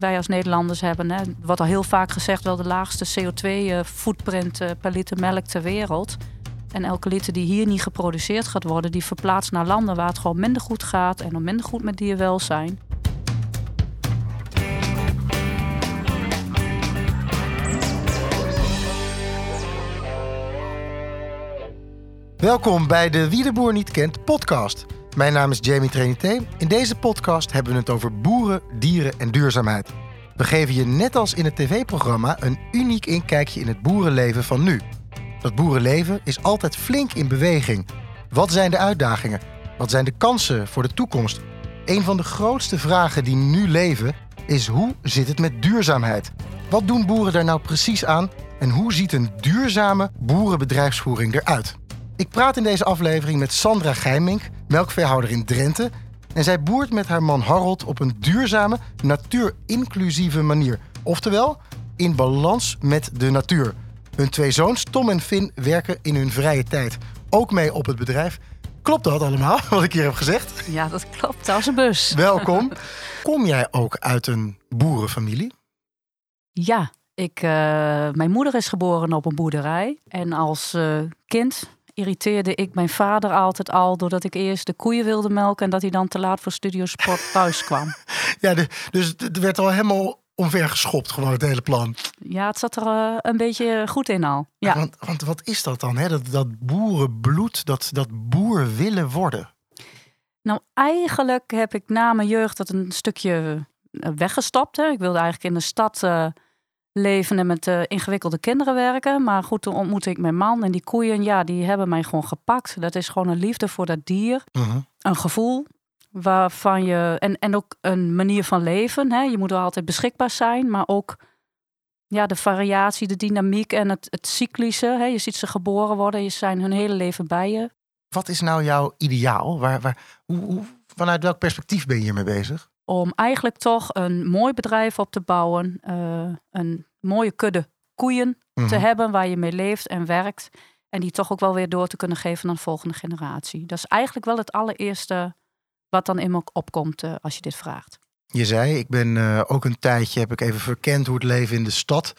wij als Nederlanders hebben. Hè, al heel vaak gezegd, wel de laagste CO2-footprint per liter melk ter wereld. En elke liter die hier niet geproduceerd gaat worden, die verplaatst naar landen waar het gewoon minder goed gaat en nog minder goed met dierwelzijn. Welkom bij de Wie de Boer niet kent podcast. Mijn naam is Jamie Trinité. In deze podcast hebben we het over boeren, dieren en duurzaamheid. We geven je net als in het tv-programma een uniek inkijkje in het boerenleven van nu. Dat boerenleven is altijd flink in beweging. Wat zijn de uitdagingen? Wat zijn de kansen voor de toekomst? Een van de grootste vragen die nu leven is hoe zit het met duurzaamheid? Wat doen boeren daar nou precies aan en hoe ziet een duurzame boerenbedrijfsvoering eruit? Ik praat in deze aflevering met Sandra Geimink, melkveehouder in Drenthe. En zij boert met haar man Harold op een duurzame, natuurinclusieve manier. Oftewel, in balans met de natuur. Hun twee zoons, Tom en Finn, werken in hun vrije tijd ook mee op het bedrijf. Klopt dat allemaal, wat ik hier heb gezegd? Ja, dat klopt. Als een bus. Welkom. Kom jij ook uit een boerenfamilie? Ja, ik, uh, mijn moeder is geboren op een boerderij. En als uh, kind irriteerde ik mijn vader altijd al doordat ik eerst de koeien wilde melken en dat hij dan te laat voor Studiosport thuis kwam. ja, de, dus het werd al helemaal omver geschopt, gewoon het hele plan. Ja, het zat er uh, een beetje goed in al. Ja. Want, want wat is dat dan, hè? Dat, dat boerenbloed, dat, dat boer willen worden? Nou, eigenlijk heb ik na mijn jeugd dat een stukje eh, weggestapt. Hè. Ik wilde eigenlijk in de stad uh, leven en met uh, ingewikkelde kinderen werken. Maar goed, toen ontmoette ik mijn man en die koeien, ja, die hebben mij gewoon gepakt. Dat is gewoon een liefde voor dat dier. Mhm. Een gevoel waarvan je. En, en ook een manier van leven. Hè. Je moet wel altijd beschikbaar zijn, maar ook ja, de variatie, de dynamiek en het, het cyclische. Hè. Je ziet ze geboren worden, je zijn hun hele leven bij je. Wat is nou jouw ideaal? Waar, waar, hoe, hoe, vanuit welk perspectief ben je hiermee bezig? Om eigenlijk toch een mooi bedrijf op te bouwen. Uh, een mooie kudde koeien te Mhm. hebben waar je mee leeft en werkt. En die toch ook wel weer door te kunnen geven aan de volgende generatie. Dat is eigenlijk wel het allereerste wat dan in me opkomt uh, als je dit vraagt. Je zei, ik ben uh, ook een tijdje, heb ik even verkend hoe het leven in de stad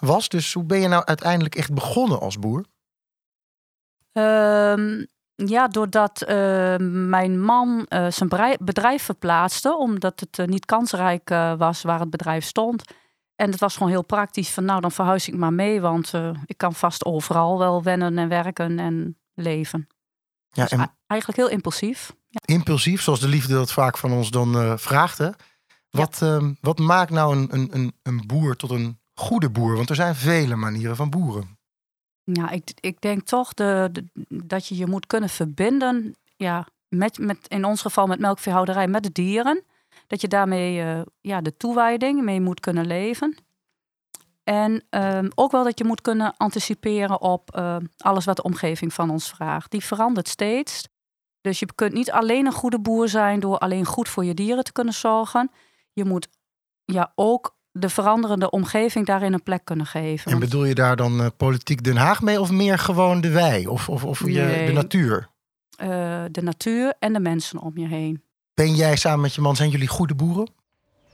was. Dus hoe ben je nou uiteindelijk echt begonnen als boer? Uh, ja, doordat uh, mijn man uh, zijn bedrijf verplaatste, omdat het uh, niet kansrijk was waar het bedrijf stond. En het was gewoon heel praktisch van nou, dan verhuis ik maar mee, want ik kan vast overal wel wennen en werken en leven. Ja, dus en eigenlijk heel impulsief. Ja. Impulsief, zoals de liefde dat vaak van ons dan vraagt. Hè? Wat, ja. wat maakt nou een, een, een boer tot een goede boer? Want er zijn vele manieren van boeren. Ja, ik, ik denk toch de, dat je je moet kunnen verbinden, ja, met, met, in ons geval met melkveehouderij, met de dieren. Dat je daarmee uh, ja, de toewijding mee moet kunnen leven. En um, ook wel dat je moet kunnen anticiperen op uh, alles wat de omgeving van ons vraagt. Die verandert steeds. Dus je kunt niet alleen een goede boer zijn door alleen goed voor je dieren te kunnen zorgen. Je moet ja, ook de veranderende omgeving daarin een plek kunnen geven. En bedoel je daar dan uh, politiek Den Haag mee of meer gewoon de wei of, of, of je, nee. de natuur? Uh, de natuur en de mensen om je heen. Ben jij samen met je man, zijn jullie goede boeren?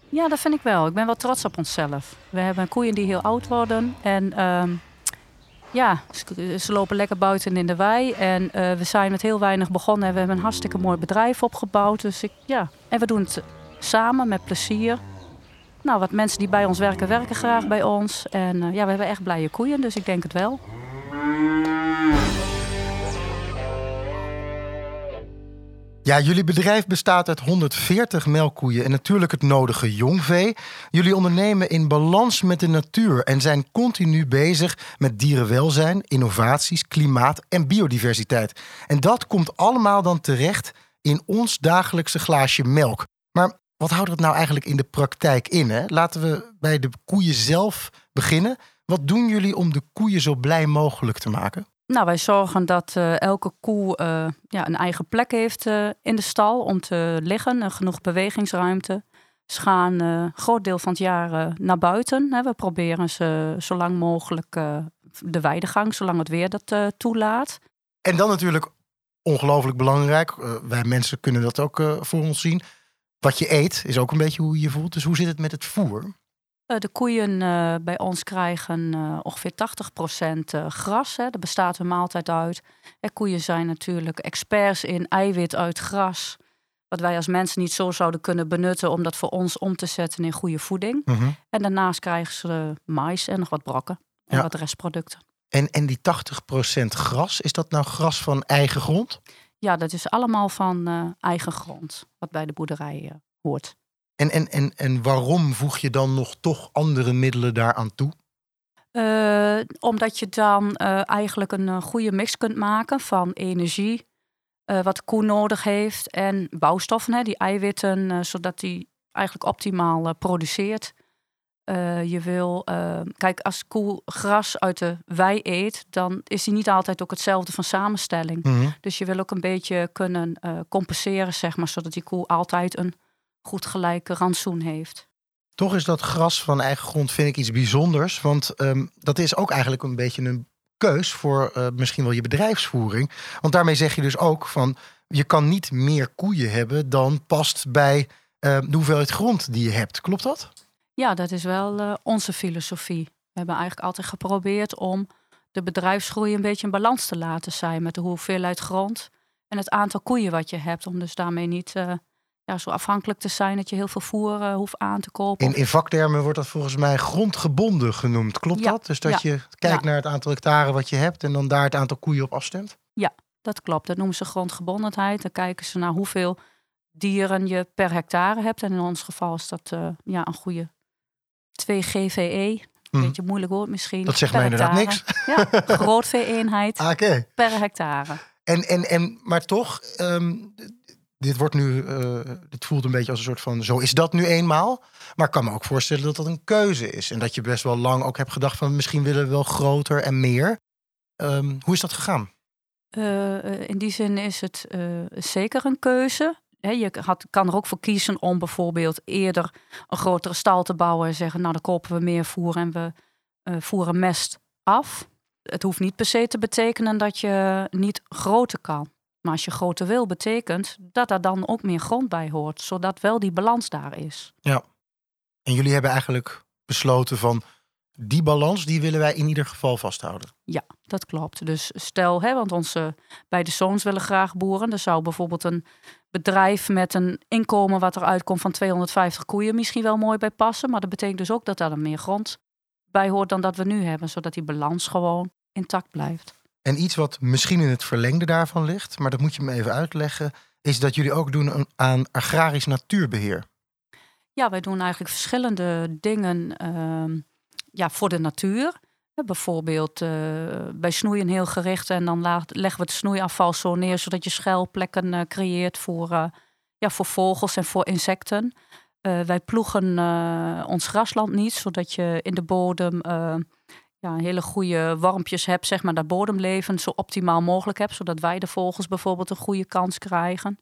Ja, dat vind ik wel. Ik ben wel trots op onszelf. We hebben koeien die heel oud worden en uh, ja, ze, ze, lopen lekker buiten in de wei. En uh, we zijn met heel weinig begonnen en we hebben een hartstikke mooi bedrijf opgebouwd. Dus ik, ja, en we doen het samen met plezier. Nou, wat mensen die bij ons werken, werken graag bij ons. En uh, ja, we hebben echt blije koeien, dus ik denk het wel. Ja, jullie bedrijf bestaat uit 140 melkkoeien en natuurlijk het nodige jongvee. Jullie ondernemen in balans met de natuur en zijn continu bezig met dierenwelzijn, innovaties, klimaat en biodiversiteit. En dat komt allemaal dan terecht in ons dagelijkse glaasje melk. Wat houdt het nou eigenlijk in de praktijk in? Hè? Laten we bij de koeien zelf beginnen. Wat doen jullie om de koeien zo blij mogelijk te maken? Nou, wij zorgen dat uh, elke koe uh, ja, een eigen plek heeft uh, in de stal om te liggen en genoeg bewegingsruimte. Ze gaan een groot deel van het jaar naar buiten. Hè. We proberen ze zo lang mogelijk de weidegang, zolang het weer dat toelaat. En dan natuurlijk ongelooflijk belangrijk, wij mensen kunnen dat ook voor ons zien, wat je eet is ook een beetje hoe je je voelt. Dus hoe zit het met het voer? Eh, de koeien eh, bij ons krijgen uh, ongeveer 80% gras. Hè. Er bestaat een maaltijd uit. En koeien zijn natuurlijk experts in eiwit uit gras. Wat wij als mensen niet zo zouden kunnen benutten om dat voor ons om te zetten in goede voeding. Mhm. En daarnaast krijgen ze mais en nog wat brokken en Ja. wat restproducten. En, en die 80% gras, is dat nou gras van eigen grond? Ja, dat is allemaal van eh, eigen grond, wat bij de boerderij eh, hoort. En, en, en, en waarom voeg je dan nog toch andere middelen daaraan toe? Eh, omdat je dan eigenlijk een goede mix kunt maken van energie, wat de koe nodig heeft, en bouwstoffen, hè, die eiwitten, zodat die eigenlijk optimaal produceert. Eh, je wil, eh, kijk, als koe gras uit de wei eet, dan is die niet altijd ook hetzelfde van samenstelling. Mhm. Dus je wil ook een beetje kunnen eh, compenseren, zeg maar, zodat die koe altijd een goed gelijke rantsoen heeft. Toch is dat gras van eigen grond, vind ik iets bijzonders. Want ehm, dat is ook eigenlijk een beetje een keus voor misschien wel je bedrijfsvoering. Want daarmee zeg je dus ook van, je kan niet meer koeien hebben dan past bij eh, de hoeveelheid grond die je hebt. Klopt dat? Ja, dat is wel eh, onze filosofie. We hebben eigenlijk altijd geprobeerd om de bedrijfsgroei een beetje in balans te laten zijn met de hoeveelheid grond en het aantal koeien wat je hebt. Om dus daarmee niet eh, ja, zo afhankelijk te zijn dat je heel veel voer eh, hoeft aan te kopen. In, in vaktermen wordt dat volgens mij grondgebonden genoemd. Klopt Ja, dat? Dus dat ja, je kijkt ja. naar het aantal hectare wat je hebt en dan daar het aantal koeien op afstemt? Dat klopt. Dat noemen ze grondgebondenheid. Dan kijken ze naar hoeveel dieren je per hectare hebt. En in ons geval is dat ja, een goede 2 GVE. Mhm. Beetje moeilijk woord misschien. Dat zegt per mij inderdaad hectare. Ja, groot vee-eenheid Ah, per hectare. En, en, en, maar toch, ehm, dit wordt nu, eh, dit voelt een beetje als een soort van, zo is dat nu eenmaal. Maar ik kan me ook voorstellen dat dat een keuze is. En dat je best wel lang ook hebt gedacht van, misschien willen we wel groter en meer. Ehm, hoe is dat gegaan? Eh, eh, in die zin is het zeker een keuze. Je had, kan er ook voor kiezen om bijvoorbeeld eerder een grotere stal te bouwen en zeggen, nou dan kopen we meer voer en we eh, voeren mest af. Het hoeft niet per se te betekenen dat je niet groter kan. Maar als je groter wil, betekent dat er dan ook meer grond bij hoort, zodat wel die balans daar is. En jullie hebben eigenlijk besloten van, die balans, die willen wij in ieder geval vasthouden. Ja, dat klopt. Dus stel, hè, want onze beide zoons willen graag boeren. Er zou bijvoorbeeld een bedrijf met een inkomen wat eruit komt van 250 koeien misschien wel mooi bij passen. Maar dat betekent dus ook dat daar meer grond bij hoort dan dat we nu hebben. Zodat die balans gewoon intact blijft. En iets wat misschien in het verlengde daarvan ligt, maar dat moet je me even uitleggen, is dat jullie ook doen aan agrarisch natuurbeheer. Ja, wij doen eigenlijk verschillende dingen ehm, ja, voor de natuur. Bijvoorbeeld eh, bij snoeien heel gericht en dan leggen we het snoeiafval zo neer zodat je schuilplekken eh, creëert voor, eh, ja, voor vogels en voor insecten. Wij ploegen ons grasland niet, zodat je in de bodem ja, hele goede wormpjes hebt, zeg maar, dat bodemleven zo optimaal mogelijk hebt, zodat wij de vogels bijvoorbeeld een goede kans krijgen.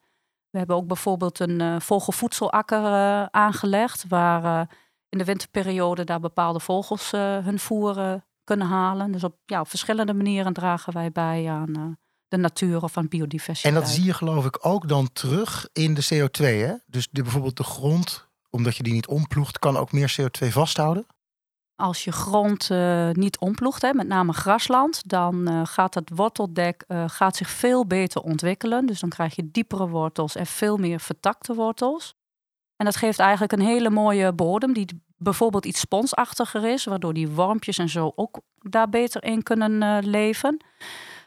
We hebben ook bijvoorbeeld een vogelvoedselakker aangelegd, waar in de winterperiode daar bepaalde vogels hun voer eh, kunnen halen. Dus op, ja, op verschillende manieren dragen wij bij aan eh, de natuur of aan biodiversiteit. En dat zie je geloof ik ook dan terug in de CO2. Hè? Dus de, bijvoorbeeld de grond, omdat je die niet omploegt, kan ook meer CO2 vasthouden. Als je grond eh, niet omploegt, hè, met name grasland, dan eh, gaat het worteldek gaat zich veel beter ontwikkelen. Dus dan krijg je diepere wortels en veel meer vertakte wortels. En dat geeft eigenlijk een hele mooie bodem, die bijvoorbeeld iets sponsachtiger is, waardoor die wormpjes en zo ook daar beter in kunnen eh, leven.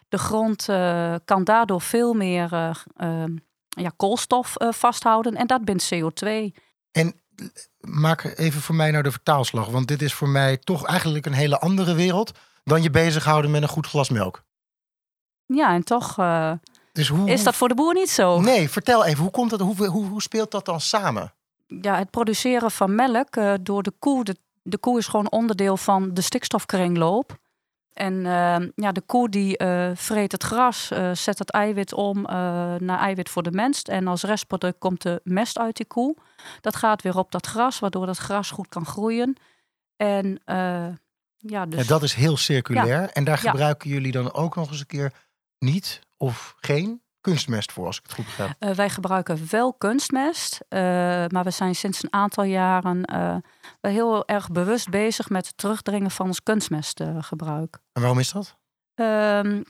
De grond eh, kan daardoor veel meer eh, ja, koolstof vasthouden en dat bindt CO2. En maak even voor mij nou de vertaalslag. Want dit is voor mij toch eigenlijk een hele andere wereld dan je bezighouden met een goed glas melk. Ja, en toch Dus hoe, is dat voor de boer niet zo. Nee, vertel even, hoe, komt dat, hoe, hoe, hoe speelt dat dan samen? Ja, het produceren van melk eh, door de koe. De, de koe is gewoon onderdeel van de stikstofkringloop. En eh, ja, de koe die eh, vreet het gras, zet het eiwit om naar eiwit voor de mens. En als restproduct komt de mest uit die koe. Dat gaat weer op dat gras, waardoor dat gras goed kan groeien. En ja, dus Ja, dat is heel circulair. En daar gebruiken jullie dan ook nog eens een keer niet of geen kunstmest voor, als ik het goed begrijp. Uh, wij gebruiken wel kunstmest, uh, maar we zijn sinds een aantal jaren uh, heel erg bewust bezig met het terugdringen van ons kunstmestgebruik. en waarom is dat? Ehm,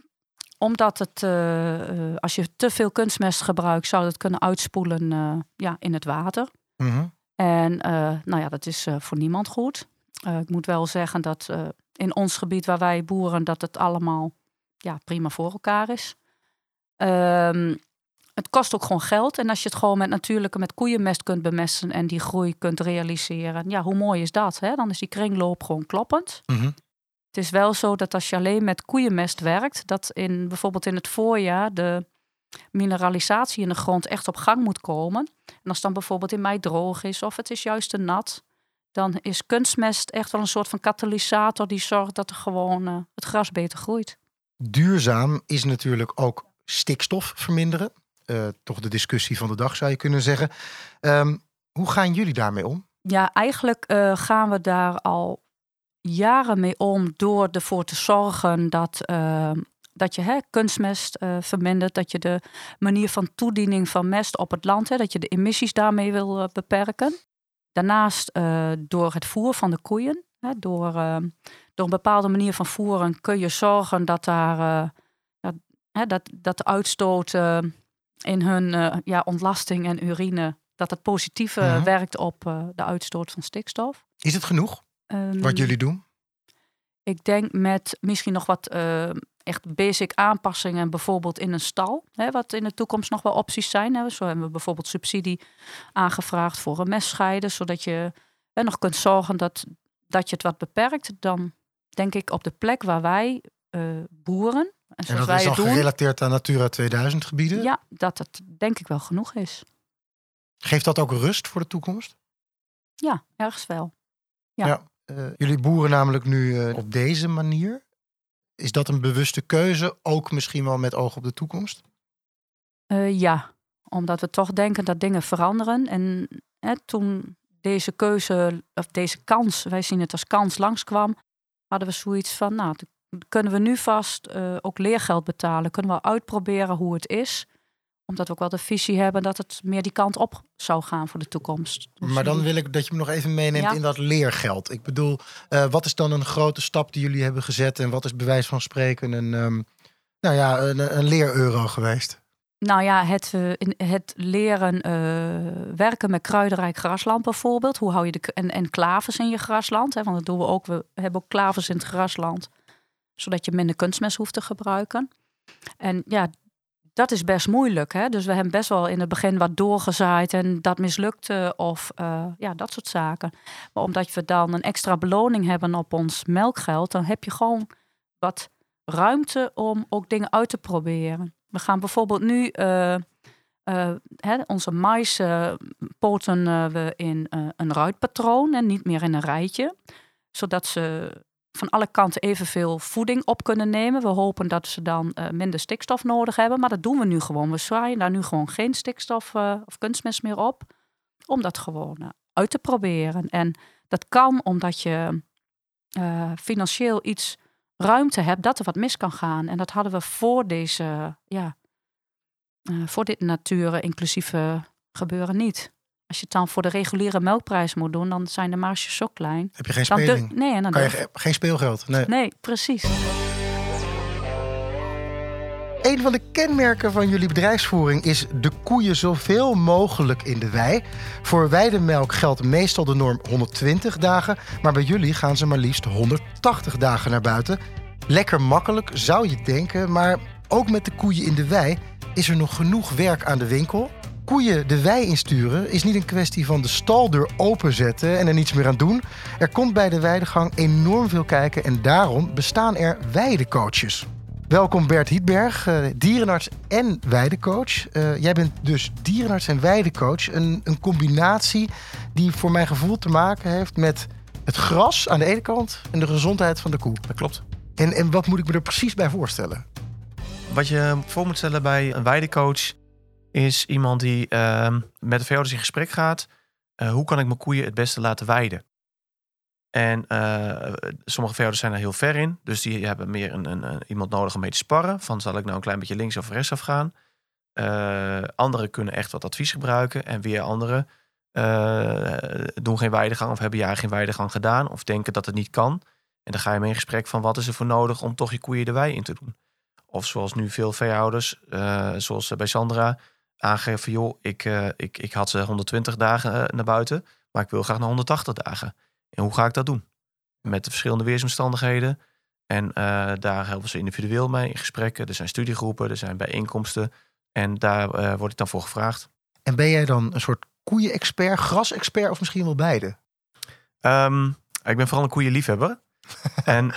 omdat het, als je te veel kunstmest gebruikt, zou het kunnen uitspoelen ja, in het water. Mm En nou ja, dat is voor niemand goed. ik moet wel zeggen dat in ons gebied waar wij boeren, dat het allemaal ja, prima voor elkaar is. Um, het kost ook gewoon geld. En als je het gewoon met natuurlijke, met koeienmest kunt bemesten en die groei kunt realiseren, ja, hoe mooi is dat? Hè? Dan is die kringloop gewoon kloppend. Mhm. Het is wel zo dat als je alleen met koeienmest werkt, dat in bijvoorbeeld in het voorjaar de mineralisatie in de grond echt op gang moet komen. En als dan bijvoorbeeld in mei droog is of het is juist te nat, dan is kunstmest echt wel een soort van katalysator die zorgt dat er gewoon uh, het gras beter groeit. Duurzaam is natuurlijk ook stikstof verminderen. Uh, toch de discussie van de dag zou je kunnen zeggen. Um, hoe gaan jullie daarmee om? Ja, eigenlijk uh, gaan we daar al jaren mee om door ervoor te zorgen dat, uh, dat je hè, kunstmest vermindert, dat je de manier van toediening van mest op het land, hè, dat je de emissies daarmee wil beperken. Daarnaast door het voer van de koeien, hè, door, door een bepaalde manier van voeren kun je zorgen dat daar hè, dat, dat de uitstoot uh, in hun uh, ja, ontlasting en urine, dat het positief uh, Mhm. werkt op uh, de uitstoot van stikstof. Is het genoeg Ehm, wat jullie doen? Ik denk met misschien nog wat uh, echt basic aanpassingen, bijvoorbeeld in een stal, hè, wat in de toekomst nog wel opties zijn. Hè. Zo hebben we bijvoorbeeld subsidie aangevraagd voor een messcheiden, zodat je hè, nog kunt zorgen dat, dat je het wat beperkt. Dan denk ik op de plek waar wij uh, boeren, en, En dat wij is al doen, gerelateerd aan Natura 2000 gebieden. ja, dat het denk ik wel genoeg is. Geeft dat ook rust voor de toekomst? Ja, ergens wel. Ja. Uh, jullie boeren namelijk nu uh, op deze manier. Is dat een bewuste keuze, ook misschien wel met oog op de toekomst? Uh, ja, omdat we toch denken dat dingen veranderen. En hè, toen deze keuze, of deze kans, wij zien het als kans, langskwam, hadden we zoiets van, nou, kunnen we nu vast uh, ook leergeld betalen? Kunnen we uitproberen hoe het is? Omdat we ook wel de visie hebben dat het meer die kant op zou gaan voor de toekomst. Dus maar dan wil ik dat je me nog even meeneemt ja. in dat leergeld. Ik bedoel, uh, wat is dan een grote stap die jullie hebben gezet? En wat is bewijs van spreken een, um, nou ja, een, een leereuro geweest? Nou ja, het, uh, het leren uh, werken met kruidenrijk grasland bijvoorbeeld. Hoe hou je de en, en klavers in je grasland? Hè? Want dat doen we ook. We hebben ook klavers in het grasland zodat je minder kunstmest hoeft te gebruiken. En ja, dat is best moeilijk. Hè? Dus we hebben best wel in het begin wat doorgezaaid en dat mislukte of uh, ja, dat soort zaken. Maar omdat we dan een extra beloning hebben op ons melkgeld, dan heb je gewoon wat ruimte om ook dingen uit te proberen. We gaan bijvoorbeeld nu uh, uh, hè, onze poten we in een ruitpatroon en niet meer in een rijtje. Zodat ze van alle kanten evenveel voeding op kunnen nemen. We hopen dat ze dan uh, minder stikstof nodig hebben. Maar dat doen we nu gewoon. We zwaaien daar nu gewoon geen stikstof uh, of kunstmest meer op. Om dat gewoon uh, uit te proberen. En dat kan omdat je financieel iets ruimte hebt dat er wat mis kan gaan. En dat hadden we voor deze, ja, voor dit natuur-inclusieve gebeuren niet. Als je het dan voor de reguliere melkprijs moet doen, dan zijn de marges zo klein. Heb je geen speling? Nee, en dan kan je ge geen speelgeld? Nee. nee, precies. Een van de kenmerken van jullie bedrijfsvoering is de koeien zoveel mogelijk in de wei. Voor weidemelk geldt meestal de norm 120 dagen, maar bij jullie gaan ze maar liefst 180 dagen naar buiten. Lekker makkelijk, zou je denken, maar ook met de koeien in de wei is er nog genoeg werk aan de winkel. Koeien de wei insturen is niet een kwestie van de staldeur openzetten en er niets meer aan doen. Er komt bij de weidegang enorm veel kijken en daarom bestaan er weidecoaches. Welkom Bert Hietberg, uh, dierenarts en weidecoach. Uh, jij bent dus dierenarts en weidecoach. Een, een combinatie die voor mijn gevoel te maken heeft met het gras aan de ene kant en de gezondheid van de koe. Dat klopt. En, en wat moet ik me er precies bij voorstellen? Wat je voor moet stellen bij een weidecoach is iemand die uh, met de veehouders in gesprek gaat. Uh, hoe kan ik mijn koeien het beste laten weiden? En uh, sommige veehouders zijn er heel ver in. Dus die hebben meer een, een, iemand nodig om mee te sparren. Van zal ik nou een klein beetje links of rechts af gaan? Uh, anderen kunnen echt wat advies gebruiken. En weer anderen doen geen weidegang of hebben jaar geen weidegang gedaan. Of denken dat het niet kan. En dan ga je mee in gesprek van wat is er voor nodig om toch je koeien de wei in te doen. Of zoals nu veel veehouders, zoals bij Sandra, aangeven: joh, ik, ik, ik had ze 120 dagen naar buiten, maar ik wil graag naar 180 dagen. En hoe ga ik dat doen? Met de verschillende weersomstandigheden. En daar helpen ze individueel mee in gesprekken. Er zijn studiegroepen, er zijn bijeenkomsten. En daar uh, word ik dan voor gevraagd. En ben jij dan een soort koeien-expert, gras-expert of misschien wel beide? Um, ik ben vooral een koeienliefhebber. en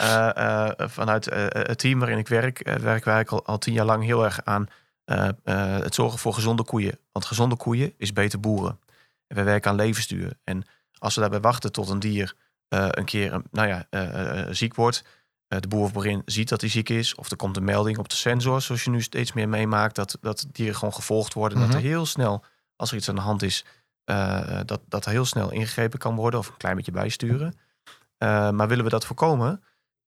vanuit het team waarin ik werk, werken wij al, al tien jaar lang heel erg aan het zorgen voor gezonde koeien. Want gezonde koeien is beter boeren. En wij werken aan levensduur. En als we daarbij wachten tot een dier een keer nou ja, ziek wordt, eh, de boer of boerin ziet dat hij ziek is. Of er komt een melding op de sensor, zoals je nu steeds meer meemaakt, dat, dat dieren gewoon gevolgd worden. Dat er mhm. heel snel, als er iets aan de hand is, dat, dat er heel snel ingegrepen kan worden of een klein beetje bijsturen. Maar willen we dat voorkomen,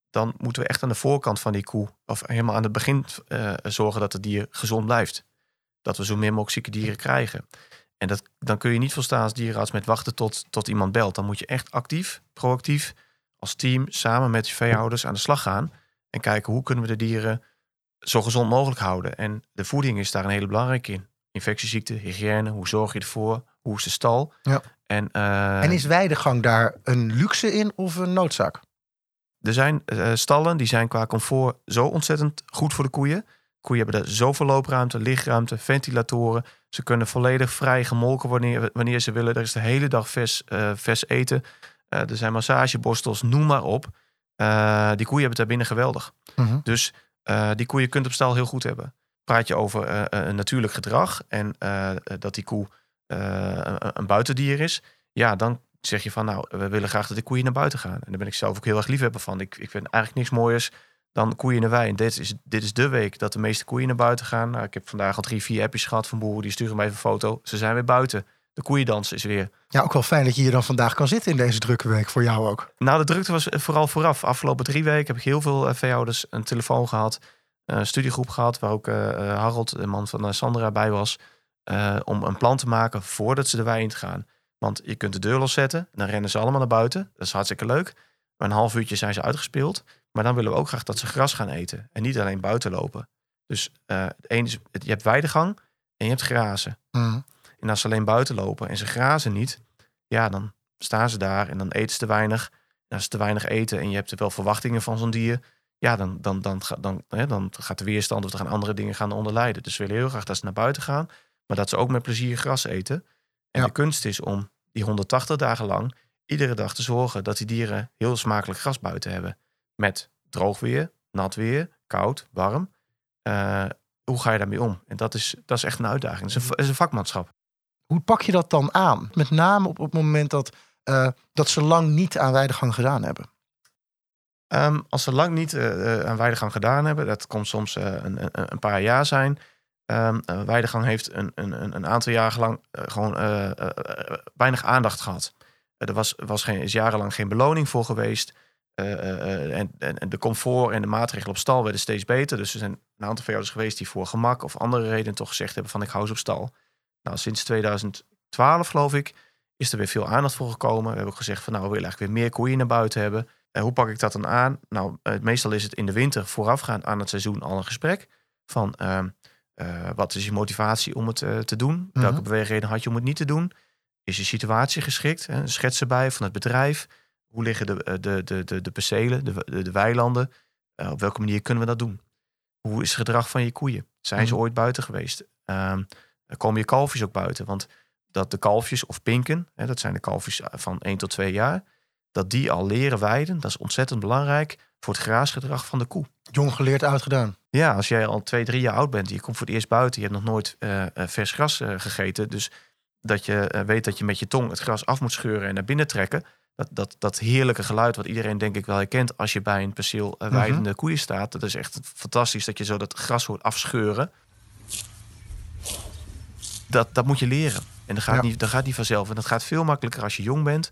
dan moeten we echt aan de voorkant van die koe, of helemaal aan het begin zorgen dat het dier gezond blijft. Dat we zo min mogelijk zieke dieren krijgen. En dat, dan kun je niet volstaan als dierenarts met wachten tot, tot iemand belt. Dan moet je echt actief, proactief als team samen met je veehouders aan de slag gaan. En kijken hoe kunnen we de dieren zo gezond mogelijk houden. En de voeding is daar een hele belangrijke in. Infectieziekten, hygiëne, hoe zorg je ervoor? Hoe is de stal? Ja. En, uh, en is weidegang daar een luxe in of een noodzaak? Er zijn uh, stallen die zijn qua comfort zo ontzettend goed voor de koeien. Koeien hebben er zoveel loopruimte, lichtruimte, ventilatoren. Ze kunnen volledig vrij gemolken wanneer, wanneer ze willen. Er is de hele dag vers, uh, vers eten. Uh, er zijn massageborstels, noem maar op. Die koeien hebben het daar binnen geweldig. Mhm. Dus die koeien kunt op stal heel goed hebben. Praat je over een natuurlijk gedrag en dat die koe een, een buitendier is. Ja, dan zeg je van nou, we willen graag dat de koeien naar buiten gaan. En daar ben ik zelf ook heel erg liefhebber van. Ik, ik vind eigenlijk niks mooiers dan koeien wei. En dit is, dit is de week dat de meeste koeien naar buiten gaan. Nou, ik heb vandaag al drie, vier appjes gehad van boeren. Die sturen mij even een foto. Ze zijn weer buiten de koeiendans is weer. Ja, ook wel fijn dat je hier dan vandaag kan zitten in deze drukke week voor jou ook. Nou, de drukte was vooral vooraf. Afgelopen drie weken heb ik heel veel uh, veehouders een telefoon gehad. Een studiegroep gehad waar ook uh, Harold, de man van Sandra, bij was. om een plan te maken voordat ze de wei in gaan. Want je kunt de deur loszetten, dan rennen ze allemaal naar buiten. Dat is hartstikke leuk. Maar een half uurtje zijn ze uitgespeeld. Maar dan willen we ook graag dat ze gras gaan eten. En niet alleen buiten lopen. Dus uh, het ene is, je hebt weidegang en je hebt grazen. Mm. En als ze alleen buiten lopen en ze grazen niet, ja, dan staan ze daar en dan eten ze te weinig. En als ze te weinig eten en je hebt er wel verwachtingen van zo'n dier, ja, dan, dan, dan, dan, dan, dan gaat de weerstand of er gaan andere dingen gaan onderlijden. Dus we willen heel graag dat ze naar buiten gaan, maar dat ze ook met plezier gras eten. En de kunst is om die 180 dagen lang iedere dag te zorgen dat die dieren heel smakelijk gras buiten hebben. Met droog weer, nat weer, koud, warm. Uh, hoe ga je daarmee om? En dat is, dat is echt een uitdaging. Het is een, is een vakmanschap. Hoe pak je dat dan aan? Met name op, het moment dat, uh, dat ze lang niet aan weidegang gedaan hebben. Um, als ze lang niet uh, aan weidegang gedaan hebben, dat kon soms een, een, een, paar jaar zijn. Um, weidegang heeft een, een, een aantal jaren lang gewoon weinig aandacht gehad. er was, was geen, is jarenlang geen beloning voor geweest. En, en, en, de comfort en de maatregelen op stal werden steeds beter. Dus er zijn een aantal veehouders geweest die voor gemak of andere redenen toch gezegd hebben van ik hou ze op stal. Nou, sinds 2012 geloof ik is er weer veel aandacht voor gekomen. We hebben ook gezegd van nou, we willen eigenlijk weer meer koeien naar buiten hebben. En hoe pak ik dat dan aan? Nou, meestal is het in de winter voorafgaand aan het seizoen al een gesprek van uh, uh, wat is je motivatie om het uh, te doen? Mm -hmm. Welke beweegreden had je om het niet te doen? Is je situatie geschikt? Hè? Schets erbij van het bedrijf. Hoe liggen de, de, de, de, de percelen, de, de, de weilanden? op welke manier kunnen we dat doen? Hoe is het gedrag van je koeien? Zijn mm -hmm. ze ooit buiten geweest? Ehm, komen je kalfjes ook buiten. Want dat de kalfjes of pinken, hè, dat zijn de kalfjes van 1 tot 2 jaar, dat die al leren weiden, dat is ontzettend belangrijk voor het graasgedrag van de koe. Jong geleerd, uitgedaan. Ja, als jij al twee, drie jaar oud bent, je komt voor het eerst buiten, je hebt nog nooit uh, vers gras uh, gegeten, dus dat je uh, weet dat je met je tong het gras af moet scheuren en naar binnen trekken, dat, dat, dat heerlijke geluid wat iedereen denk ik wel herkent als je bij een perceel weidende mm -hmm. koeien staat, dat is echt fantastisch dat je zo dat gras hoort afscheuren dat, dat moet je leren. En dat gaat, ja. niet, dat gaat niet vanzelf. En dat gaat veel makkelijker als je jong bent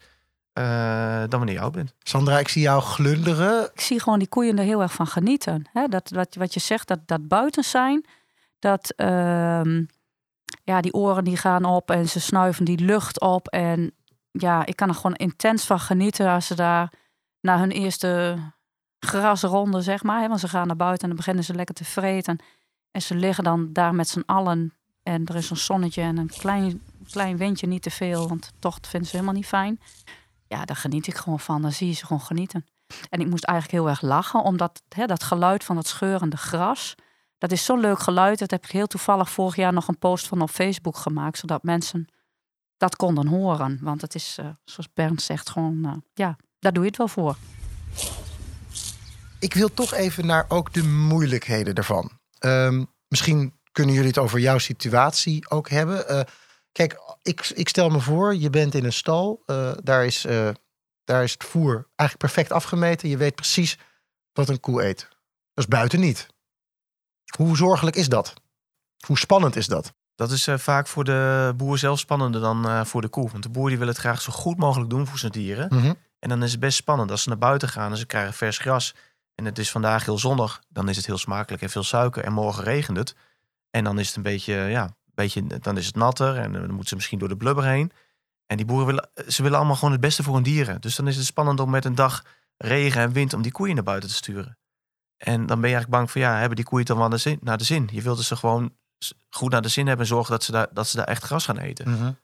uh, dan wanneer je oud bent. Sandra, ik zie jou glunderen. Ik zie gewoon die koeien er heel erg van genieten. Hè? Dat, wat, wat je zegt, dat, dat buiten zijn, dat, uh, ja, die oren die gaan op en ze snuiven die lucht op. En ja, ik kan er gewoon intens van genieten als ze daar na hun eerste grasronde, zeg maar. Hè, want ze gaan naar buiten en dan beginnen ze lekker te vreten. En ze liggen dan daar met z'n allen. En er is een zonnetje en een klein, klein windje, niet te veel. Want toch vinden ze helemaal niet fijn. Ja, daar geniet ik gewoon van. Dan zie je ze gewoon genieten. En ik moest eigenlijk heel erg lachen, omdat hè, dat geluid van het scheurende gras... Dat is zo'n leuk geluid. Dat heb ik heel toevallig vorig jaar nog een post van op Facebook gemaakt. Zodat mensen dat konden horen. Want het is, uh, zoals Bernd zegt, gewoon... Uh, ja, daar doe je het wel voor. Ik wil toch even naar ook de moeilijkheden ervan. Um, misschien kunnen jullie het over jouw situatie ook hebben. Uh, kijk, ik, ik stel me voor, je bent in een stal. daar, is, daar is het voer eigenlijk perfect afgemeten. Je weet precies wat een koe eet. Dat is buiten niet. Hoe zorgelijk is dat? Hoe spannend is dat? Dat is uh, vaak voor de boer zelf spannender dan voor de koe. Want de boer die wil het graag zo goed mogelijk doen voor zijn dieren. Mm -hmm. En dan is het best spannend als ze naar buiten gaan en ze krijgen vers gras. En het is vandaag heel zonnig. Dan is het heel smakelijk en veel suiker. En morgen regent het. En dan is het een beetje, ja, beetje dan is het natter. En dan moeten ze misschien door de blubber heen. En die boeren willen, ze willen allemaal gewoon het beste voor hun dieren. Dus dan is het spannend om met een dag regen en wind om die koeien naar buiten te sturen. En dan ben je eigenlijk bang van ja, hebben die koeien dan wel naar de zin? Naar de zin? Je wilt dus ze gewoon goed naar de zin hebben en zorgen dat ze daar, dat ze daar echt gras gaan eten. Mm -hmm.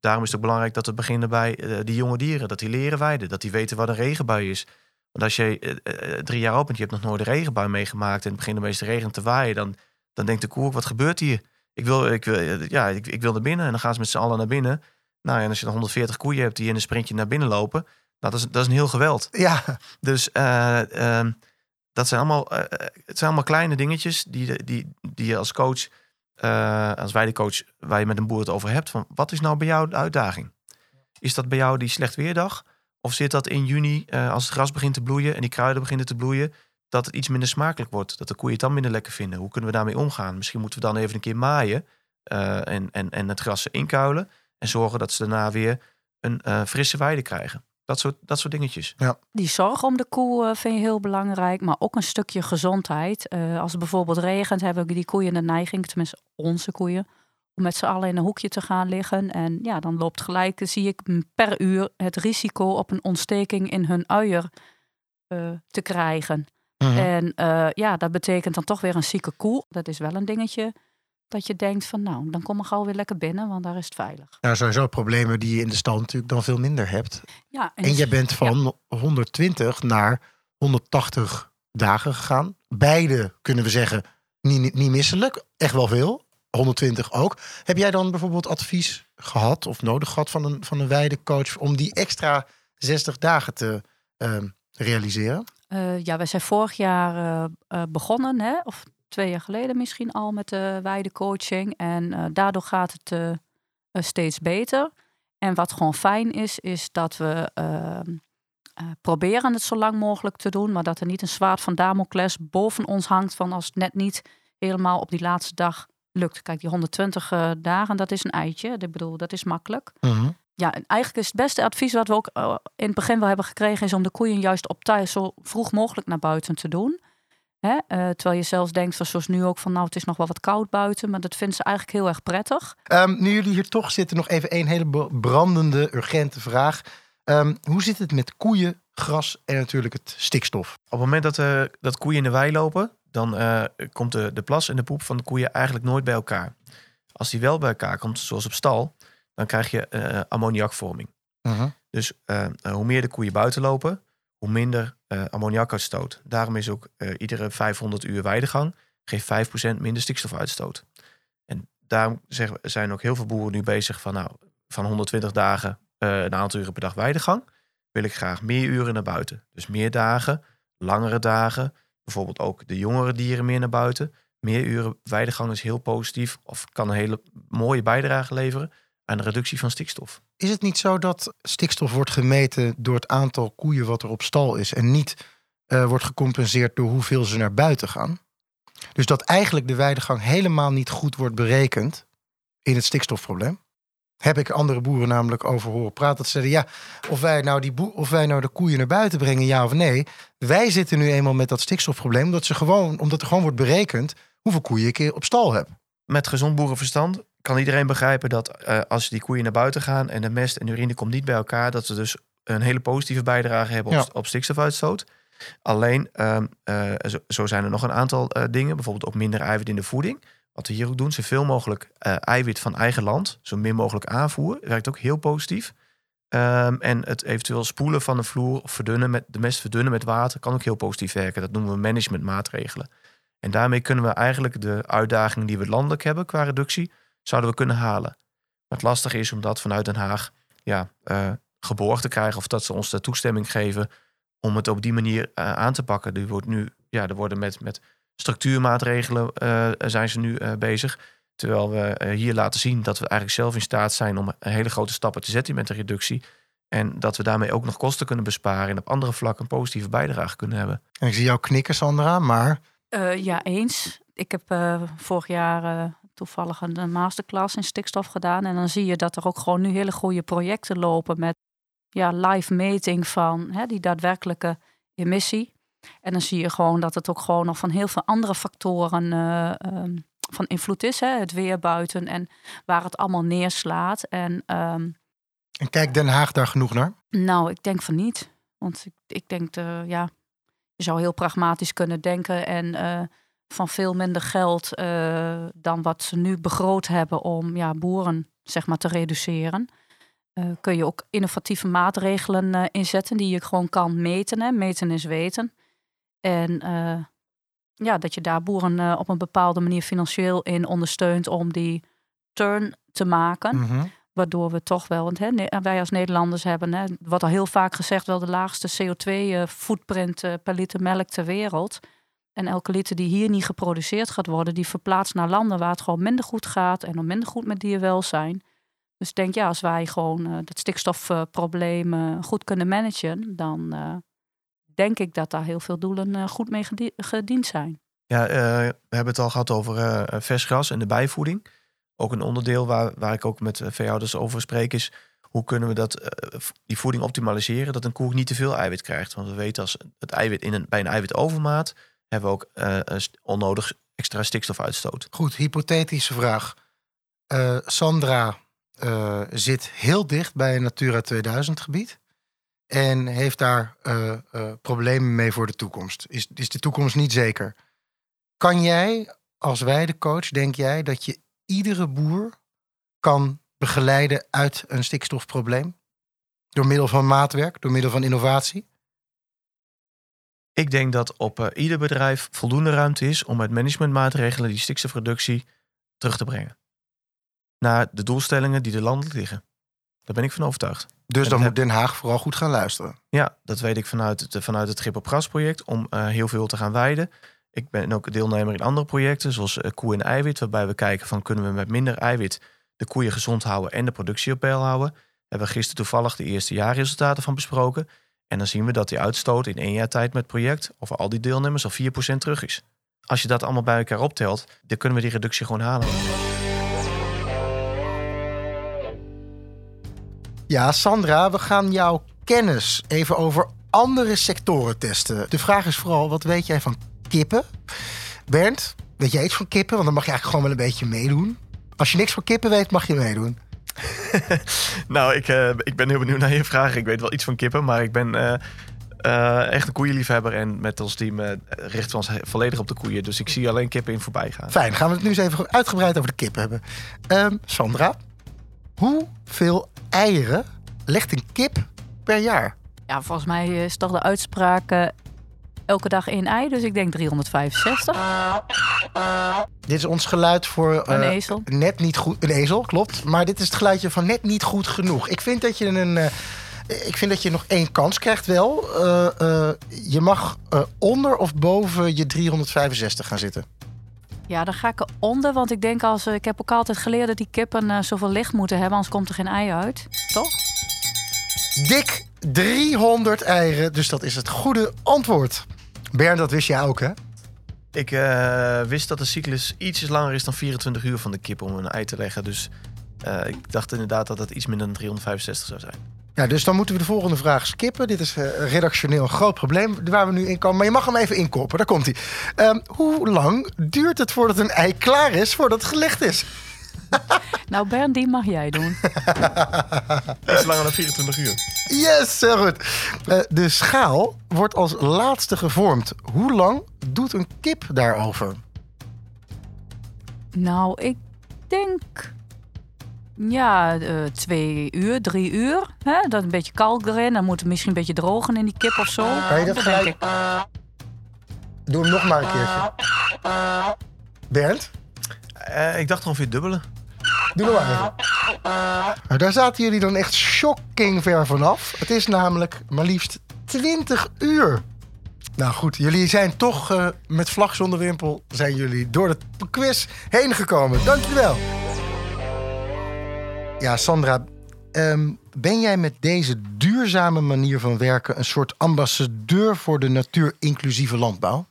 Daarom is het ook belangrijk dat we beginnen bij uh, die jonge dieren. Dat die leren weiden. Dat die weten wat een regenbui is. Want als je uh, uh, drie jaar opent, je hebt nog nooit een regenbui meegemaakt. En het begint de regen te waaien. Dan, dan denkt de koe ook, wat gebeurt hier? Ik wil, ik wil, ja, ik, ik wil naar binnen. En dan gaan ze met z'n allen naar binnen. Nou, en als je dan 140 koeien hebt die in een sprintje naar binnen lopen. Nou, dat is, dat is een heel geweld. Ja. Dus ehm, dat zijn allemaal, uh, het zijn allemaal kleine dingetjes die, die, die je als coach, uh, als weidecoach, waar je met een boer het over hebt. Van wat is nou bij jou de uitdaging? Is dat bij jou die slecht weerdag? Of zit dat in juni, als het gras begint te bloeien en die kruiden beginnen te bloeien, dat het iets minder smakelijk wordt? Dat de koeien het dan minder lekker vinden? Hoe kunnen we daarmee omgaan? Misschien moeten we dan even een keer maaien en, en, en het gras inkuilen. En zorgen dat ze daarna weer een frisse weide krijgen. Dat soort, dat soort dingetjes. Ja. Die zorg om de koe uh, vind je heel belangrijk, maar ook een stukje gezondheid. Uh, als het bijvoorbeeld regent, hebben die koeien de neiging, tenminste onze koeien, om met z'n allen in een hoekje te gaan liggen. En ja, dan loopt gelijk, zie ik per uur het risico op een ontsteking in hun uier uh, te krijgen. Mhm. En ja, dat betekent dan toch weer een zieke koe. Dat is wel een dingetje dat je denkt van nou, dan kom ik gauw weer lekker binnen, want daar is het veilig. Nou, sowieso problemen die je in de stal natuurlijk dan veel minder hebt. Ja, en, en je bent van ja. 120 naar 180 dagen gegaan. Beide kunnen we zeggen niet, niet misselijk, echt wel veel. 120 ook. Heb jij dan bijvoorbeeld advies gehad of nodig gehad van een, van een weidecoach om die extra 60 dagen te uh, realiseren? Uh, ja, wij zijn vorig jaar uh, uh, begonnen, hè? of twee jaar geleden misschien al met de weidecoaching. En daardoor gaat het steeds beter. En wat gewoon fijn is, is dat we ehm, proberen het zo lang mogelijk te doen. Maar dat er niet een zwaard van Damocles boven ons hangt van als het net niet helemaal op die laatste dag lukt. Kijk, die 120 dagen, dat is een eitje. Ik bedoel, dat is makkelijk. Mm. Ja, en eigenlijk is het beste advies wat we ook in het begin wel hebben gekregen, is om de koeien juist op tijd zo vroeg mogelijk naar buiten te doen. Hè? Uh, terwijl je zelfs denkt, zoals nu ook, van nou het is nog wel wat koud buiten. Maar dat vinden ze eigenlijk heel erg prettig. Um, nu jullie hier toch zitten, nog even een hele brandende, urgente vraag. Um, hoe zit het met koeien, gras en natuurlijk het stikstof? Op het moment dat, uh, dat koeien in de wei lopen, dan uh, komt de, de plas en de poep van de koeien eigenlijk nooit bij elkaar. Als die wel bij elkaar komt, zoals op stal, dan krijg je uh, ammoniakvorming. -huh. Dus hoe meer de koeien buiten lopen, hoe minder ammoniakuitstoot. Daarom is ook iedere 500 uur weidegang geeft 5% minder stikstofuitstoot. En daarom zijn ook heel veel boeren nu bezig van nou, van 120 dagen een aantal uren per dag weidegang, wil ik graag meer uren naar buiten. Dus meer dagen, langere dagen, bijvoorbeeld ook de jongere dieren meer naar buiten. Meer uren weidegang is heel positief of kan een hele mooie bijdrage leveren aan de reductie van stikstof. Is het niet zo dat stikstof wordt gemeten door het aantal koeien wat er op stal is en niet uh, wordt gecompenseerd door hoeveel ze naar buiten gaan? Dus dat eigenlijk de weidegang helemaal niet goed wordt berekend in het stikstofprobleem? Heb ik andere boeren namelijk over horen praten. Dat ze zeiden, ja, of wij, nou die of wij nou de koeien naar buiten brengen, ja of nee. Wij zitten nu eenmaal met dat stikstofprobleem, omdat, ze gewoon, omdat er gewoon wordt berekend hoeveel koeien ik op stal heb. Met gezond boerenverstand kan iedereen begrijpen dat eh, als die koeien naar buiten gaan en de mest en urine komt niet bij elkaar, dat ze dus een hele positieve bijdrage hebben op, Ja. op stikstofuitstoot. Alleen, ehm, eh, zo, zo zijn er nog een aantal eh, dingen. Bijvoorbeeld ook minder eiwit in de voeding. Wat we hier ook doen, zoveel mogelijk eiwit van eigen land. Zo min mogelijk aanvoer. Werkt ook heel positief. Ehm, en het eventueel spoelen van de vloer of verdunnen met, de mest verdunnen met water kan ook heel positief werken. Dat noemen we managementmaatregelen. En daarmee kunnen we eigenlijk de uitdagingen die we landelijk hebben qua reductie, zouden we kunnen halen. Maar het lastige is om dat vanuit Den Haag ja, eh, geborgd te krijgen of dat ze ons de toestemming geven om het op die manier eh, aan te pakken. Er wordt nu, ja, er worden met, met structuurmaatregelen eh, zijn ze nu eh, bezig. Terwijl we eh, hier laten zien dat we eigenlijk zelf in staat zijn om een hele grote stappen te zetten met de reductie. En dat we daarmee ook nog kosten kunnen besparen en op andere vlakken een positieve bijdrage kunnen hebben. En ik zie jou knikken, Sandra, maar Eh, ja, eens. Ik heb eh, vorig jaar eh, toevallig een, masterclass in stikstof gedaan. En dan zie je dat er ook gewoon nu hele goede projecten lopen met ja, live meting van hè, die daadwerkelijke emissie. En dan zie je gewoon dat het ook gewoon nog van heel veel andere factoren eh, ehm, van invloed is. Hè? Het weer buiten en waar het allemaal neerslaat. En ehm, en kijk Den Haag daar genoeg naar? nou, ik denk van niet. Want ik, ik denk, eh, ja, je zou heel pragmatisch kunnen denken en eh, van veel minder geld eh, dan wat ze nu begroot hebben om ja, boeren zeg maar, te reduceren. eh, kun je ook innovatieve maatregelen eh, inzetten die je gewoon kan meten. Hè? Meten is weten. En ja, dat je daar boeren op een bepaalde manier financieel in ondersteunt om die turn te maken. Mhm. Waardoor we toch wel, want hè, wij als Nederlanders hebben, hè, wat al heel vaak gezegd, wel de laagste CO2-footprint eh, per liter melk ter wereld. En elke liter die hier niet geproduceerd gaat worden, die verplaatst naar landen waar het gewoon minder goed gaat en dan minder goed met dierwelzijn. Dus ik denk, ja, als wij gewoon eh, dat stikstofprobleem eh, goed kunnen managen, dan eh, denk ik dat daar heel veel doelen goed mee gedie- gediend zijn. Ja, we hebben het al gehad over vers gras en de bijvoeding. Ook een onderdeel waar, waar ik ook met eh, veehouders over spreek is... hoe kunnen we dat, die voeding optimaliseren... dat een koe niet te veel eiwit krijgt. Want we weten als het eiwit in een, bij een eiwitovermaat... hebben we ook eh, onnodig extra stikstofuitstoot. Goed, hypothetische vraag. Eh, Sandra eh, zit heel dicht bij een Natura 2000 gebied. En heeft daar problemen mee voor de toekomst. Is, is de toekomst niet zeker. Kan jij als weidecoach, denk jij dat je iedere boer kan begeleiden uit een stikstofprobleem? Door middel van maatwerk, door middel van innovatie? Ik denk dat op eh, ieder bedrijf voldoende ruimte is... om met managementmaatregelen die stikstofreductie terug te brengen. Naar de doelstellingen die er landelijk liggen. Daar ben ik van overtuigd. Dus En dan heb- moet Den Haag vooral goed gaan luisteren. Ja, dat weet ik vanuit het, vanuit het Grip op Gras project om eh, heel veel te gaan weiden. Ik ben ook deelnemer in andere projecten, zoals eh, koe en eiwit, waarbij we kijken van kunnen we met minder eiwit de koeien gezond houden en de productie op peil houden. Daar hebben we gisteren toevallig de eerste jaarresultaten van besproken. En dan zien we dat die uitstoot in één jaar tijd met project, over al die deelnemers, al 4% terug is. Als je dat allemaal bij elkaar optelt, dan kunnen we die reductie gewoon halen. Ja, Sandra, we gaan jouw kennis even over andere sectoren testen. De vraag is vooral, wat weet jij van kippen? Bernd, weet jij iets van kippen? Want dan mag je eigenlijk gewoon wel een beetje meedoen. Als je niks van kippen weet, mag je meedoen. Nou, ik, eh, ik ben heel benieuwd naar je vraag. Ik weet wel iets van kippen, maar ik ben eh, eh, echt een koeienliefhebber. En met ons team eh, richten we ons volledig op de koeien. Dus ik zie alleen kippen in voorbij gaan. Fijn, gaan we het nu eens even uitgebreid over de kippen hebben. Ehm, Sandra, hoeveel eieren legt een kip per jaar? Ja, volgens mij is toch de uitspraak elke dag één ei, dus ik denk 365. Dit is ons geluid voor Een eh, ezel. net niet goed. Een ezel, klopt. Maar dit is het geluidje van net niet goed genoeg. Ik vind dat je een. eh, ik vind dat je nog één kans krijgt wel. Eh, je mag onder of boven je 365 gaan zitten. Ja, dan ga ik eronder, want ik denk als ik heb ook altijd geleerd dat die kippen zoveel licht moeten hebben, anders komt er geen ei uit. Toch? Dik 300 eieren, dus dat is het goede antwoord. Bernd, dat wist jij ook, hè? Ik eh, wist dat de cyclus ietsjes langer is dan 24 uur van de kip om een ei te leggen. Dus eh, ik dacht inderdaad dat het iets minder dan 365 zou zijn. Ja, dus dan moeten we de volgende vraag skippen. Dit is eh, redactioneel een groot probleem waar we nu in komen. Maar je mag hem even inkoppen. Daar komt hij. Ehm, hoe lang duurt het voordat een ei klaar is voordat het gelegd is? Nou, Bernd, die mag jij doen. Iets langer dan 24 uur. Yes, heel goed. Eh, de schaal wordt als laatste gevormd. Hoe lang doet een kip daarover? Nou, ik denk. Ja, eh, twee uur, drie uur. Hè? Dat een beetje kalk erin. Dan moet het misschien een beetje drogen in die kip of zo. Kan je dat denk gelijk- ik. Doe hem nog maar een keertje. Bernd, Eh, ik dacht ongeveer dubbele. doe nog maar even. Nou, daar zaten jullie dan echt shocking ver vanaf. Het is namelijk maar liefst 20 uur. Nou goed, jullie zijn toch eh, met vlag zonder wimpel... zijn jullie door de quiz heen gekomen. Dank jullie wel. Ja, Sandra, ehm, ben jij met deze duurzame manier van werken... een soort ambassadeur voor de natuur-inclusieve landbouw?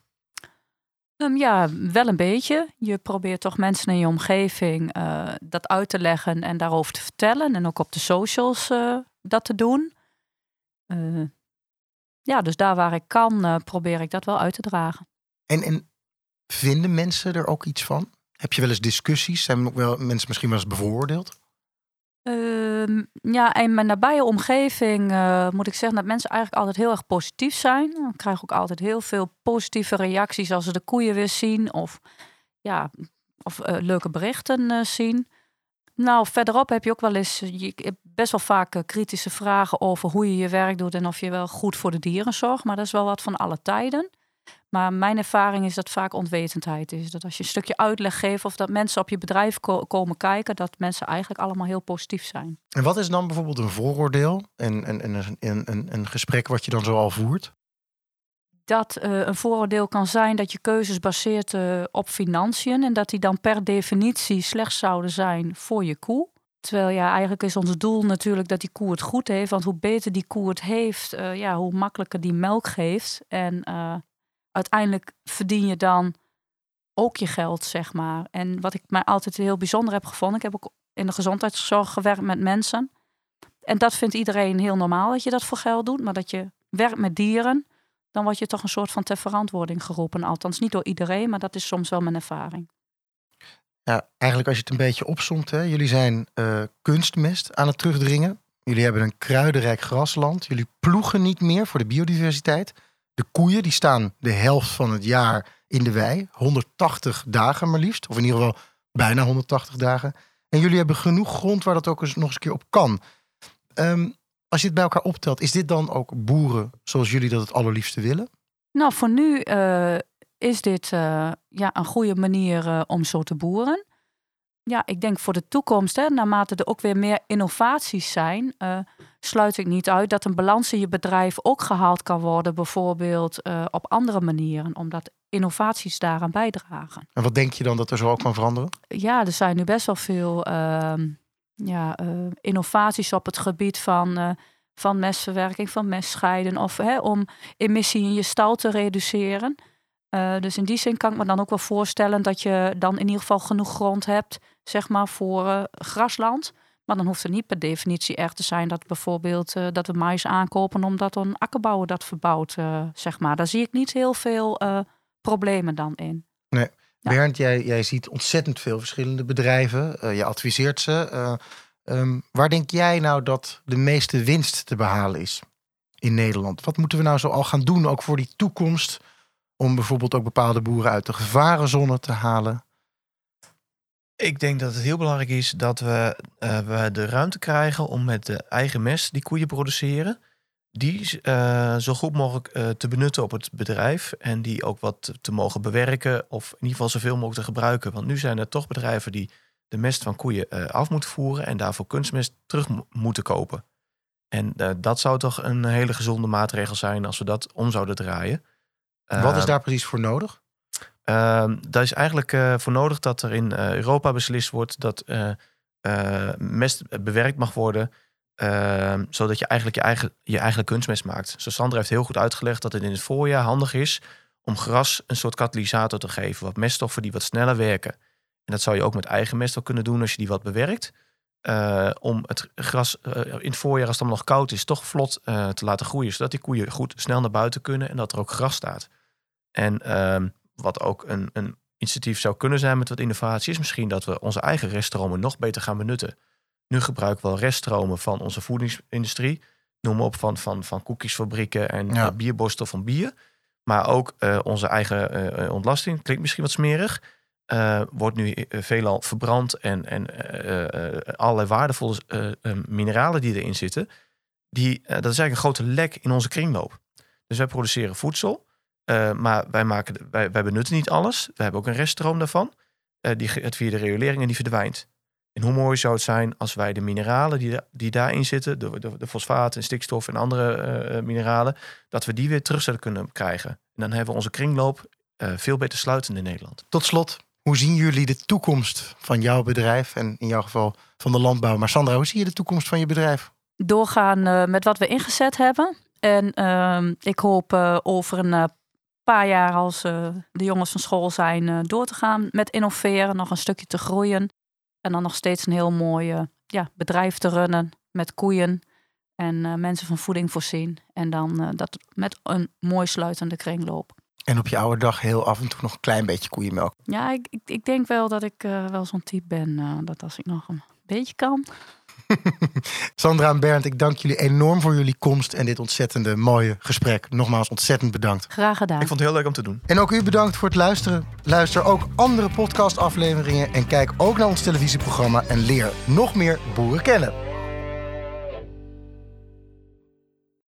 Ehm, ja, wel een beetje. Je probeert toch mensen in je omgeving eh, dat uit te leggen en daarover te vertellen. En ook op de socials eh, dat te doen. Eh, ja, dus daar waar ik kan, probeer ik dat wel uit te dragen. En, en vinden mensen er ook iets van? Heb je wel eens discussies? Zijn wel mensen misschien wel eens bevooroordeeld? Ehm, ja, in mijn nabije omgeving eh, moet ik zeggen dat mensen eigenlijk altijd heel erg positief zijn. Ik krijg ook altijd heel veel positieve reacties als ze de koeien weer zien of, ja, of eh, leuke berichten eh, zien. Nou, verderop heb je ook wel eens best wel vaak kritische vragen over hoe je je werk doet en of je wel goed voor de dieren zorgt. Maar dat is wel wat van alle tijden. Maar mijn ervaring is dat vaak onwetendheid is. Dat als je een stukje uitleg geeft of dat mensen op je bedrijf ko- komen kijken, dat mensen eigenlijk allemaal heel positief zijn. En wat is dan bijvoorbeeld een vooroordeel en, en, en een, gesprek wat je dan zo al voert? Dat eh, een vooroordeel kan zijn dat je keuzes baseert eh, op financiën en dat die dan per definitie slecht zouden zijn voor je koe. Terwijl ja, eigenlijk is ons doel natuurlijk dat die koe het goed heeft. Want hoe beter die koe het heeft, eh, ja, hoe makkelijker die melk geeft. En uiteindelijk verdien je dan ook je geld, zeg maar. En wat ik mij altijd heel bijzonder heb gevonden, ik heb ook in de gezondheidszorg gewerkt met mensen. En dat vindt iedereen heel normaal dat je dat voor geld doet. Maar dat je werkt met dieren, dan word je toch een soort van ter verantwoording geroepen. Althans, niet door iedereen, maar dat is soms wel mijn ervaring. Ja, eigenlijk als je het een beetje opzomt, hè, jullie zijn eh, kunstmest aan het terugdringen. Jullie hebben een kruidenrijk grasland. Jullie ploegen niet meer voor de biodiversiteit. De koeien die staan de helft van het jaar in de wei. 180 dagen maar liefst. Of in ieder geval bijna 180 dagen. En jullie hebben genoeg grond waar dat ook eens nog eens een keer op kan. Ehm, als je het bij elkaar optelt, is dit dan ook boeren zoals jullie dat het allerliefste willen? Nou, voor nu eh, is dit eh, ja, een goede manier eh, om zo te boeren. Ja, ik denk voor de toekomst, hè, naarmate er ook weer meer innovaties zijn, eh, sluit ik niet uit dat een balans in je bedrijf ook gehaald kan worden, bijvoorbeeld eh, op andere manieren, omdat innovaties daaraan bijdragen. En wat denk je dan dat er zo ook kan veranderen? Ja, er zijn nu best wel veel ehm, ja, eh, innovaties op het gebied van, van mestverwerking, van mestscheiden of hè, om emissie in je stal te reduceren. Eh, dus in die zin kan ik me dan ook wel voorstellen dat je dan in ieder geval genoeg grond hebt, zeg maar, voor eh, grasland. Maar dan hoeft het niet per definitie erg te zijn dat bijvoorbeeld eh, dat we mais aankopen omdat een akkerbouwer dat verbouwt, zeg maar. Daar zie ik niet heel veel problemen dan in. Ja. Bernd, jij, jij ziet ontzettend veel verschillende bedrijven. Je adviseert ze. Eh, ehm, waar denk jij nou dat de meeste winst te behalen is in Nederland? Wat moeten we nou zo al gaan doen, ook voor die toekomst? Om bijvoorbeeld ook bepaalde boeren uit de gevarenzone te halen. Ik denk dat het heel belangrijk is dat we, eh, we de ruimte krijgen om met de eigen mest die koeien produceren, die eh, zo goed mogelijk eh, te benutten op het bedrijf en die ook wat te mogen bewerken of in ieder geval zoveel mogelijk te gebruiken. Want nu zijn er toch bedrijven die de mest van koeien af moeten voeren en daarvoor kunstmest terug mo- moeten kopen. En dat zou toch een hele gezonde maatregel zijn als we dat om zouden draaien. Wat is Eh, daar precies voor nodig? Ehm daar is eigenlijk eh, voor nodig dat er in eh, Europa beslist wordt dat eh, mest bewerkt mag worden. ehm, zodat je eigenlijk je eigen, je eigen kunstmest maakt. Zo Sandra heeft heel goed uitgelegd dat het in het voorjaar handig is om gras een soort katalysator te geven. Wat meststoffen die wat sneller werken. En dat zou je ook met eigen mest wel kunnen doen als je die wat bewerkt. Eh, om het gras eh, in het voorjaar, als het allemaal nog koud is, toch vlot eh, te laten groeien. Zodat die koeien goed snel naar buiten kunnen en dat er ook gras staat. En ehm, wat ook een, een initiatief zou kunnen zijn met wat innovatie, is misschien dat we onze eigen reststromen nog beter gaan benutten. Nu gebruiken we al reststromen van onze voedingsindustrie. Noem op van, van, van koekjesfabrieken en Ja. bierborstel van bier. Maar ook onze eigen ontlasting, klinkt misschien wat smerig. Eh, wordt nu eh, veelal verbrand en, en eh, allerlei waardevolle mineralen die erin zitten. Die, dat is eigenlijk een grote lek in onze kringloop. Dus wij produceren voedsel, maar wij, maken, wij, benutten niet alles. We hebben ook een reststroom daarvan. die gaat via de riolering en die verdwijnt. En hoe mooi zou het zijn als wij de mineralen die, die daarin zitten, de, de, fosfaat en stikstof en andere mineralen, dat we die weer terug zouden kunnen krijgen. En dan hebben we onze kringloop veel beter sluitend in Nederland. Tot slot, hoe zien jullie de toekomst van jouw bedrijf en in jouw geval van de landbouw? Maar Sandra, hoe zie je de toekomst van je bedrijf? doorgaan eh, met wat we ingezet hebben. En ehm, ik hoop eh, over een eh, paar jaar, als de jongens van school zijn, door te gaan met innoveren, nog een stukje te groeien. En dan nog steeds een heel mooi ja, bedrijf te runnen met koeien en mensen van voeding voorzien. En dan dat met een mooi sluitende kringloop. En op je oude dag heel af en toe nog een klein beetje koeienmelk. Ja, ik, ik, ik denk wel dat ik eh, wel zo'n type ben. eh, dat als ik nog een beetje kan. Sandra en Bernd, ik dank jullie enorm voor jullie komst en dit ontzettende mooie gesprek. Nogmaals ontzettend bedankt. Graag gedaan. Ik vond het heel leuk om te doen. En ook u bedankt voor het luisteren. Luister ook andere podcastafleveringen en kijk ook naar ons televisieprogramma en leer nog meer boeren kennen.